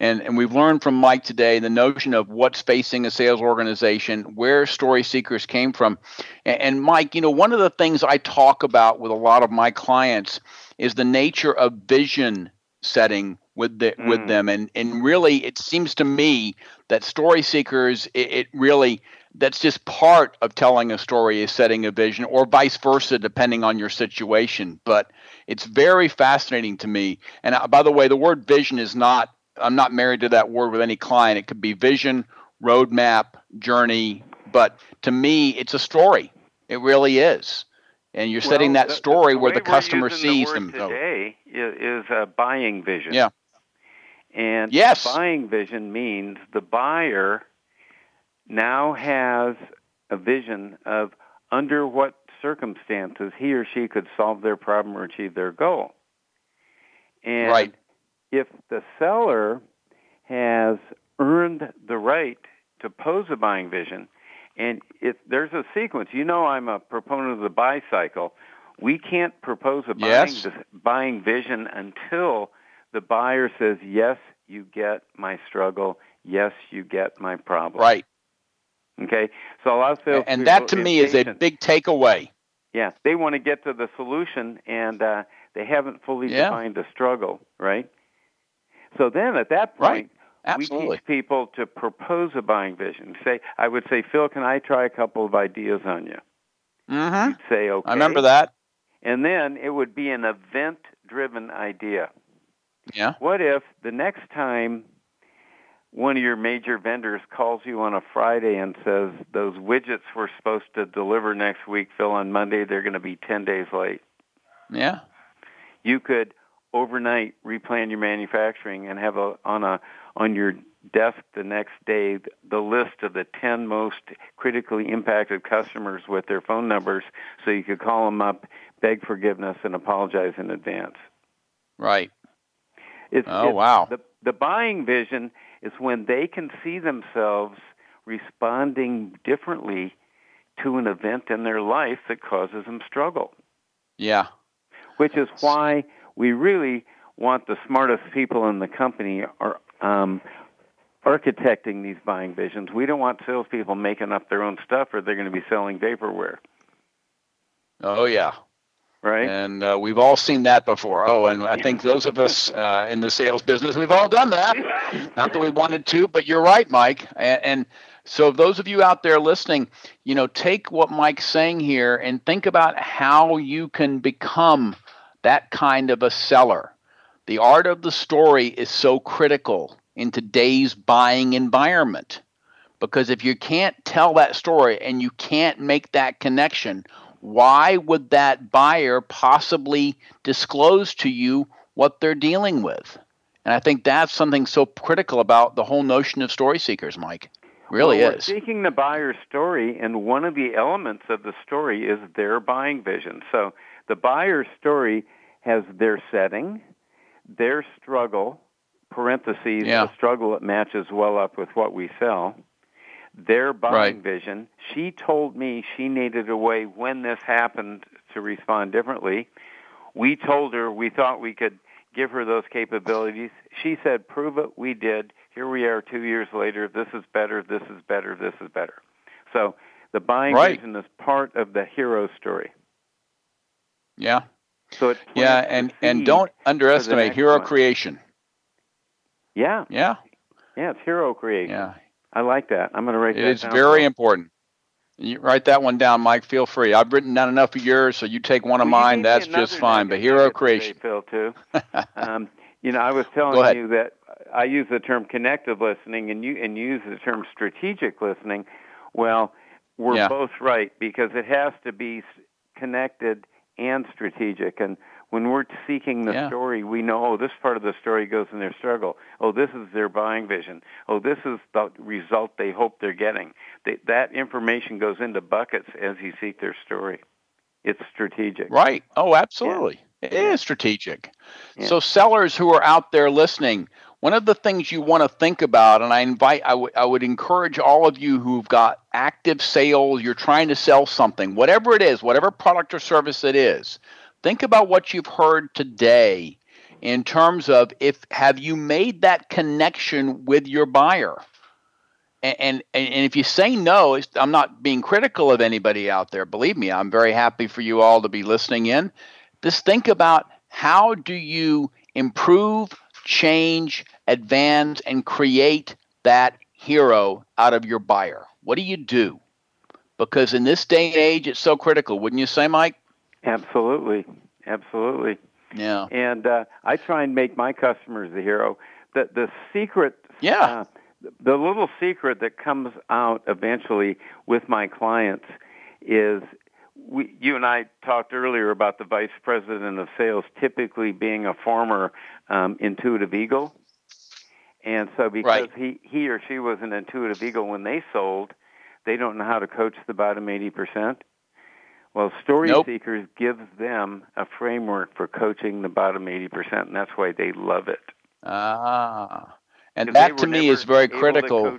S2: And, and we've learned from Mike today the notion of what's facing a sales organization, where story seekers came from. And, and Mike, you know, one of the things I talk about with a lot of my clients is the nature of vision setting with the, mm. with them and and really it seems to me that story seekers it, it, really that's just part of telling a story is setting a vision or vice versa depending on your situation but it's very fascinating to me and uh, by the way the word vision is not i'm not married to that word with any client it could be vision roadmap journey but to me it's a story it really is and you're
S3: well,
S2: setting that story
S3: the, the
S2: where the customer sees
S3: the
S2: them.
S3: Today is, is a buying vision.
S2: Yeah.
S3: And
S2: yes.
S3: buying vision means the buyer now has a vision of under what circumstances he or she could solve their problem or achieve their goal. And
S2: right.
S3: if the seller has earned the right to pose a buying vision, and if there's a sequence, you know I'm a proponent of the buy cycle. We can't propose a buying,
S2: yes.
S3: buying vision until the buyer says, yes, you get my struggle. Yes, you get my problem.
S2: Right.
S3: Okay. So a lot of
S2: and that to me is a big takeaway.
S3: Yeah, they want to get to the solution, and uh, they haven't fully
S2: yeah.
S3: defined the struggle. Right. So then, at that point,
S2: right. Absolutely.
S3: we teach people to propose a buying vision. Say, I would say, Phil, can I try a couple of ideas on you?
S2: Mm-hmm.
S3: You'd say, okay.
S2: I remember that.
S3: And then it would be an event-driven idea.
S2: Yeah.
S3: What if the next time one of your major vendors calls you on a Friday and says those widgets we're supposed to deliver next week, Phil, on Monday, they're going to be 10 days late.
S2: Yeah.
S3: You could overnight replan your manufacturing and have a on a on your desk the next day the list of the 10 most critically impacted customers with their phone numbers so you could call them up, beg forgiveness and apologize in advance.
S2: Right.
S3: It's,
S2: oh
S3: it's,
S2: wow!
S3: The, the buying vision is when they can see themselves responding differently to an event in their life that causes them struggle.
S2: Yeah.
S3: Which is why we really want the smartest people in the company are um, architecting these buying visions. We don't want salespeople making up their own stuff, or they're going to be selling vaporware.
S2: Oh yeah,
S3: right?
S2: And uh, we've all seen that before. Oh, and I think those of us uh, in the sales business, we've all done that. [laughs] Not that we wanted to, but you're right, Mike. And, and so, those of you out there listening, you know, take what Mike's saying here and think about how you can become that kind of a seller. The art of the story is so critical in today's buying environment because if you can't tell that story and you can't make that connection, why would that buyer possibly disclose to you what they're dealing with? And I think that's something so critical about the whole notion of story seekers, Mike. Really
S3: well,
S2: is.
S3: We're seeking the buyer's story, and one of the elements of the story is their buying vision. So the buyer's story has their setting, their struggle, parentheses,
S2: yeah.
S3: the struggle that matches well up with what we sell, their buying
S2: right.
S3: vision. She told me she needed a way when this happened to respond differently. We told her we thought we could give her those capabilities. She said, prove it. We did. Here we are two years later. This is better. This is better. This is better. So the buying
S2: right.
S3: vision is part of the hero story.
S2: Yeah.
S3: So
S2: yeah, and and don't underestimate hero
S3: one.
S2: creation.
S3: Yeah.
S2: Yeah.
S3: Yeah, it's hero creation.
S2: Yeah.
S3: I like that. I'm going to write
S2: it
S3: that down.
S2: very important. You write that one down, Mike. Feel free. I've written down enough of yours, so you take one of
S3: well,
S2: mine. That's just fine. But hero creation,
S3: Phil, too. [laughs] um, you know, I was telling you that I use the term connected listening, and you and you use the term strategic listening. Well, we're
S2: yeah.
S3: both right because it has to be connected and strategic. And when we're seeking the
S2: yeah.
S3: story, we know, oh, this part of the story goes in their struggle. Oh, this is their buying vision. Oh, this is the result they hope they're getting. They, that information goes into buckets as you seek their story. It's strategic.
S2: Right. Oh, absolutely.
S3: Yeah.
S2: It is strategic. Yeah. So, sellers who are out there listening, one of the things you want to think about, and I invite, I, w- I would encourage all of you who've got active sales, you're trying to sell something, whatever it is, whatever product or service it is, think about what you've heard today in terms of if have you made that connection with your buyer? And, and, and if you say no, I'm not being critical of anybody out there. Believe me, I'm very happy for you all to be listening in. Just think about how do you improve, change, advance, and create that hero out of your buyer? What do you do? Because in this day and age, it's so critical, wouldn't you say, Mike?
S3: Absolutely, absolutely.
S2: Yeah.
S3: And uh, I try and make my customers the hero. The the secret.
S2: Yeah. Uh,
S3: the little secret that comes out eventually with my clients is we, you and I talked earlier about the vice president of sales typically being a former um, intuitive eagle. And so because
S2: right.
S3: he, he or she was an intuitive eagle when they sold, they don't know how to coach the bottom 80%. Well, Story
S2: nope.
S3: Seekers gives them a framework for coaching the bottom 80%, and that's why they love it.
S2: Ah. And that to me is very critical.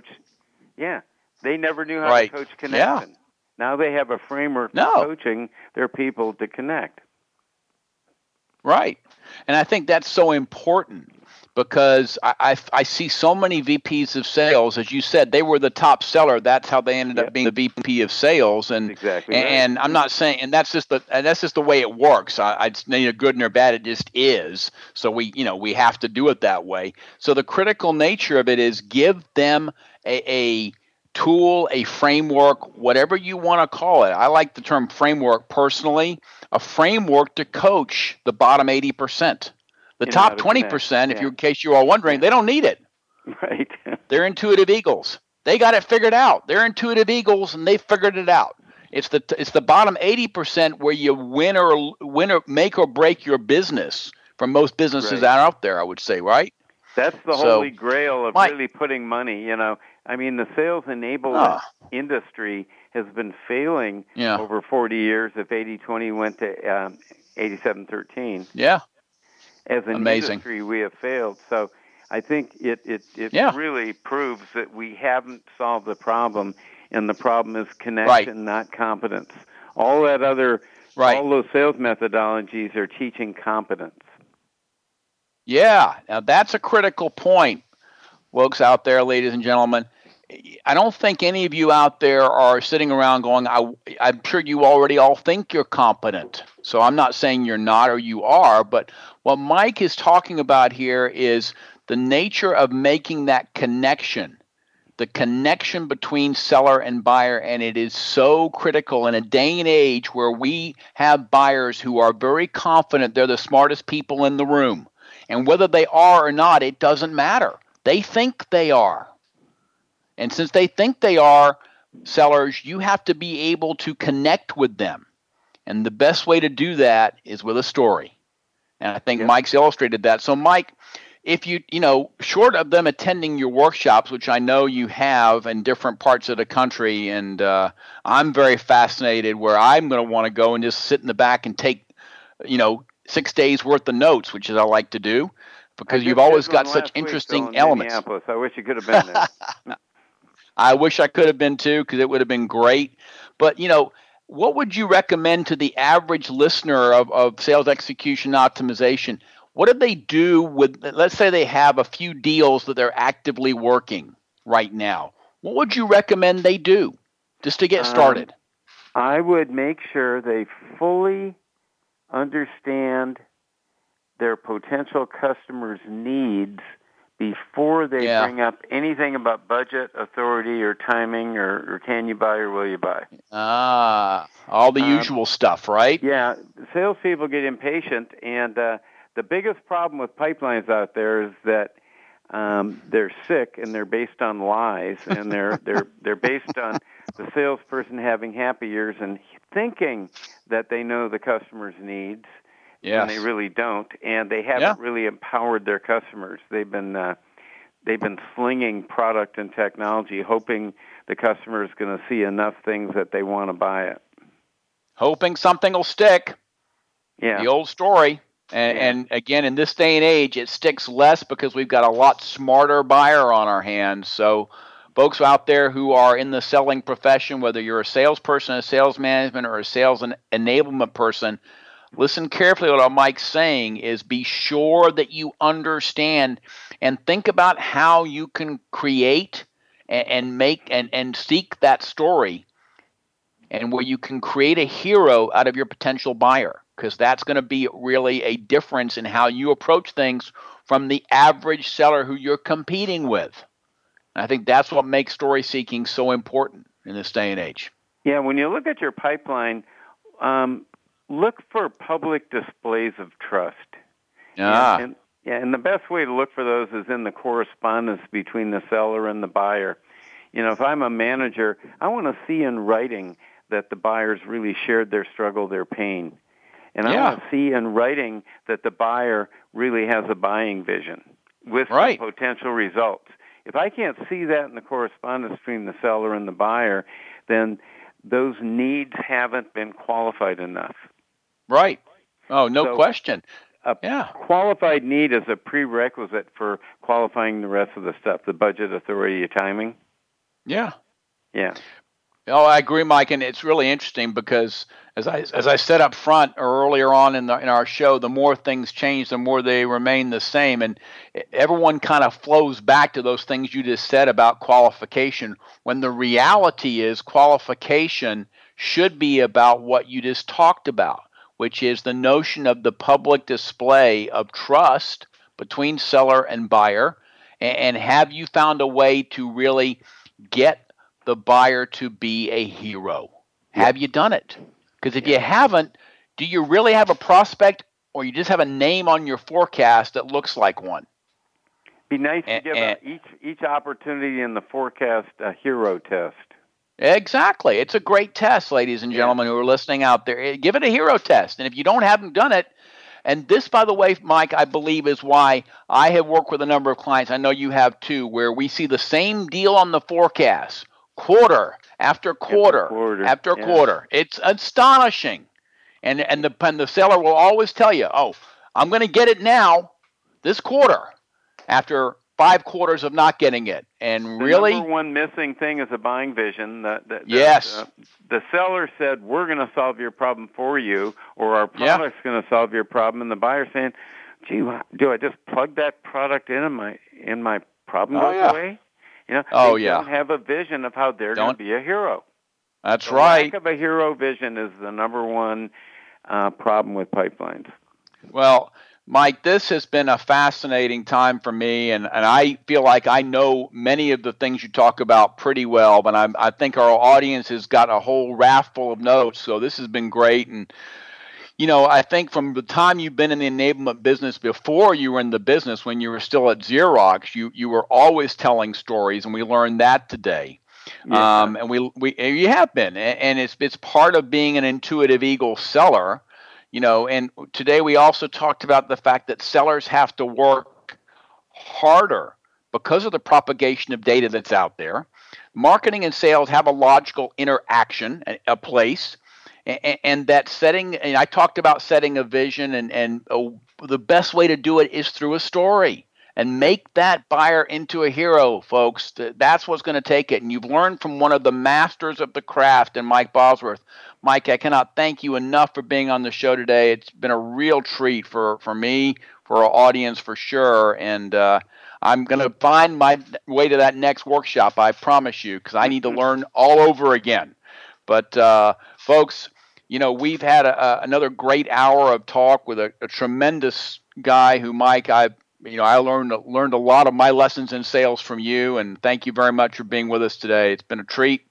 S3: yeah. They never knew how
S2: right.
S3: to coach connection.
S2: Yeah.
S3: Now they have a framework
S2: no.
S3: for coaching their people to connect.
S2: Right. And I think that's so important because I, I, I, see so many VPs of sales, as you said, they were the top seller. That's how they ended
S3: yeah.
S2: up being the VP of sales. And
S3: exactly
S2: and. I'm not saying, and that's just the and that's just the way it works. I, I neither good nor bad. It just is. So we you know we have to do it that way. So the critical nature of it is give them a, a tool, a framework, whatever you want to call it. I like the term framework personally. A framework to coach the bottom eighty percent. The
S3: You
S2: top twenty percent, if
S3: Yeah.
S2: you in case you are wondering, they don't need it. [laughs]
S3: Right.
S2: They're intuitive eagles. They got it figured out. They're intuitive eagles, and they figured it out. It's the it's the bottom eighty percent where you win or win or make or break your business for most businesses
S3: Right.
S2: out there. I would say, right?
S3: That's the
S2: So,
S3: holy grail of
S2: Mike-
S3: really putting money, you know. I mean, the sales enablement
S2: Ah.
S3: industry has been failing
S2: Yeah.
S3: over 40 years if 80-20 went to um, 87-13.
S2: Yeah.
S3: As an
S2: Amazing.
S3: industry, we have failed. So I think it, it, it
S2: Yeah.
S3: really proves that we haven't solved the problem, and the problem is connection, not competence. All that other,
S2: Right.
S3: all those sales methodologies are teaching competence.
S2: Yeah, now that's a critical point, folks out there, ladies and gentlemen. I don't think any of you out there are sitting around going, I, I'm sure you already all think you're competent. So I'm not saying you're not or you are, but what Mike is talking about here is the nature of making that connection, the connection between seller and buyer. And it is so critical in a day and age where we have buyers who are very confident they're the smartest people in the room. And whether they are or not, it doesn't matter. They think they are. And since they think they are sellers, you have to be able to connect with them. And the best way to do that is with a story. And I think
S3: Yeah.
S2: Mike's illustrated that. So, Mike, if you, you know, short of them attending your workshops, which I know you have in different parts of the country, and uh, I'm very fascinated where I'm going to want to go and just sit in the back and take, you know, six days worth of notes, which is I like to do because you've always got such interesting elements.
S3: I wish you could have been there. [laughs]
S2: I wish I could have been too because it would have been great. But you know, what would you recommend to the average listener of, of sales execution optimization? What do they do with let's say they have a few deals that they're actively working right now? What would you recommend they do just to get
S3: Um,
S2: started?
S3: I would make sure they fully understand their potential customers' needs before they
S2: Yeah.
S3: bring up anything about budget, authority, or timing, or, or can you buy or will you buy.
S2: ah, all the
S3: um,
S2: usual stuff, right?
S3: Yeah, salespeople get impatient, and uh, the biggest problem with pipelines out there is that um, they're sick and they're based on lies, and they're [laughs] they're they're based on the salesperson having happy ears and thinking that they know the customer's needs
S2: Yes.
S3: when they really don't, and they haven't
S2: Yeah.
S3: really empowered their customers. They've been uh, they've been slinging product and technology, hoping the customer is going to see enough things that they want to buy it.
S2: Hoping something will stick.
S3: Yeah.
S2: the old story. And,
S3: Yeah.
S2: and again, in this day and age, it sticks less because we've got a lot smarter buyer on our hands. So, folks out there who are in the selling profession, whether you're a salesperson, a sales management, or a sales enablement person, listen carefully what Mike's saying is be sure that you understand and think about how you can create and, and make and, and seek that story and where you can create a hero out of your potential buyer because that's going to be really a difference in how you approach things from the average seller who you're competing with. And I think that's what makes story seeking so important in this day and age.
S3: Yeah, when you look at your pipeline, um, look for public displays of trust.
S2: Ah.
S3: And, and, yeah, and the best way to look for those is in the correspondence between the seller and the buyer. You know, if I'm a manager, I want to see in writing that the buyers really shared their struggle, their pain. And I want to see in writing that the buyer really has a buying vision with some
S2: Right.
S3: potential results. If I can't see that in the correspondence between the seller and the buyer, then those needs haven't been qualified enough.
S2: Right. Oh, no
S3: So-
S2: question.
S3: A
S2: Yeah.
S3: qualified need is a prerequisite for qualifying the rest of the stuff, the budget authority timing.
S2: Yeah.
S3: Yeah.
S2: Oh, I agree, Mike, and it's really interesting because as I as I said up front or earlier on in the in our show, the more things change, the more they remain the same, and everyone kind of flows back to those things you just said about qualification. When the reality is, qualification should be about what you just talked about, which is the notion of the public display of trust between seller and buyer, and, have you found a way to really get the buyer to be a hero. Have you done it? Because if you haven't, do you really have a prospect or you just have a name on your forecast that looks like one?
S3: Be nice to give
S2: and-
S3: a, each each opportunity in the forecast a hero test.
S2: Exactly. It's a great test, ladies and gentlemen who are listening out there. Eh, Give it a hero test. And if you don't haven't done it, and this, by the way, Mike, I believe is why I have worked with a number of clients. I know you have too, where we see the same deal on the forecast, quarter after quarter
S3: quarter,
S2: after
S3: yeah.
S2: quarter. It's astonishing, and and the and the seller will always tell you, "Oh, I'm going to get it now, this quarter," after five quarters of not getting it. And
S3: The
S2: really,
S3: number one missing thing is a buying vision. That, that, that,
S2: Yes.
S3: uh, the seller said, "We're going to solve your problem for you," or "Our
S2: Yeah.
S3: product's going to solve your problem," and the buyer saying, "Gee, do I just plug that product in and my in my problem
S2: Oh,
S3: goes
S2: yeah.
S3: away?" You know,
S2: Oh,
S3: they
S2: yeah.
S3: don't have a vision of how they're going to be a hero.
S2: that's
S3: The
S2: right.
S3: Lack of a hero vision is the number one uh, problem with pipelines.
S2: Well, Mike, this has been a fascinating time for me, and, and I feel like I know many of the things you talk about pretty well, but I'm, I think our audience has got a whole raft full of notes, so this has been great. And, you know, I think from the time you've been in the enablement business before you were in the business, when you were still at Xerox, you, you were always telling stories, and we learned that today.
S3: Yeah.
S2: Um, and we, we you have been, and it's it's part of being an intuitive eagle seller, you know. And today we also talked about the fact that sellers have to work harder because of the propagation of data that's out there. Marketing and sales have a logical interaction, a, a place, and, that setting. And I talked about setting a vision, and and uh, the best way to do it is through a story and make that buyer into a hero, folks. That's what's going to take it. And you've learned from one of the masters of the craft, and Mike Bosworth. Mike, I cannot thank you enough for being on the show today. It's been a real treat for for me, for our audience, for sure. And uh, I'm going to find my way to that next workshop. I promise you, because I need to learn all over again. But uh, folks, you know, we've had a, a, another great hour of talk with a, a tremendous guy who, Mike, I, you know, I learned learned a lot of my lessons in sales from you, and thank you very much for being with us today. It's been a treat.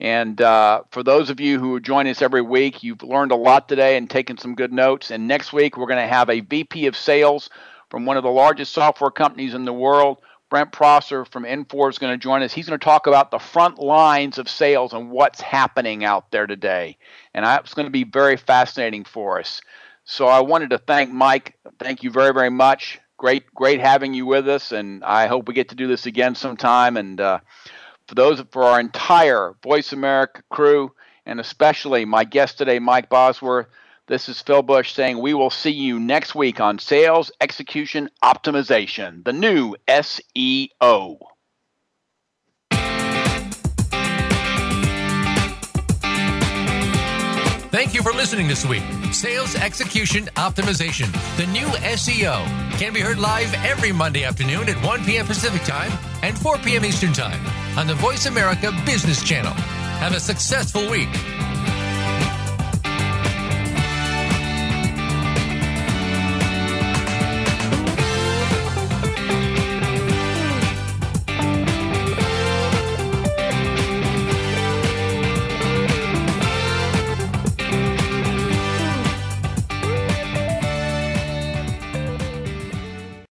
S2: And uh, for those of you who join us every week, you've learned a lot today and taken some good notes. And next week, we're going to have a VP of sales from one of the largest software companies in the world. Brent Prosser from Infor is going to join us. He's going to talk about the front lines of sales and what's happening out there today. And it's going to be very fascinating for us. So I wanted to thank Mike. Thank you very, very much. Great, great having you with us. And I hope we get to do this again sometime. And uh, for those, for our entire Voice America crew, and especially my guest today, Mike Bosworth, this is Phil Bush saying we will see you next week on Sales Execution Optimization, the new SEO.
S1: Thank you for listening this week. Sales Execution Optimization, the new SEO, can be heard live every Monday afternoon at 1 p.m. Pacific Time and 4 p.m. Eastern Time on the Voice America Business Channel. Have a successful week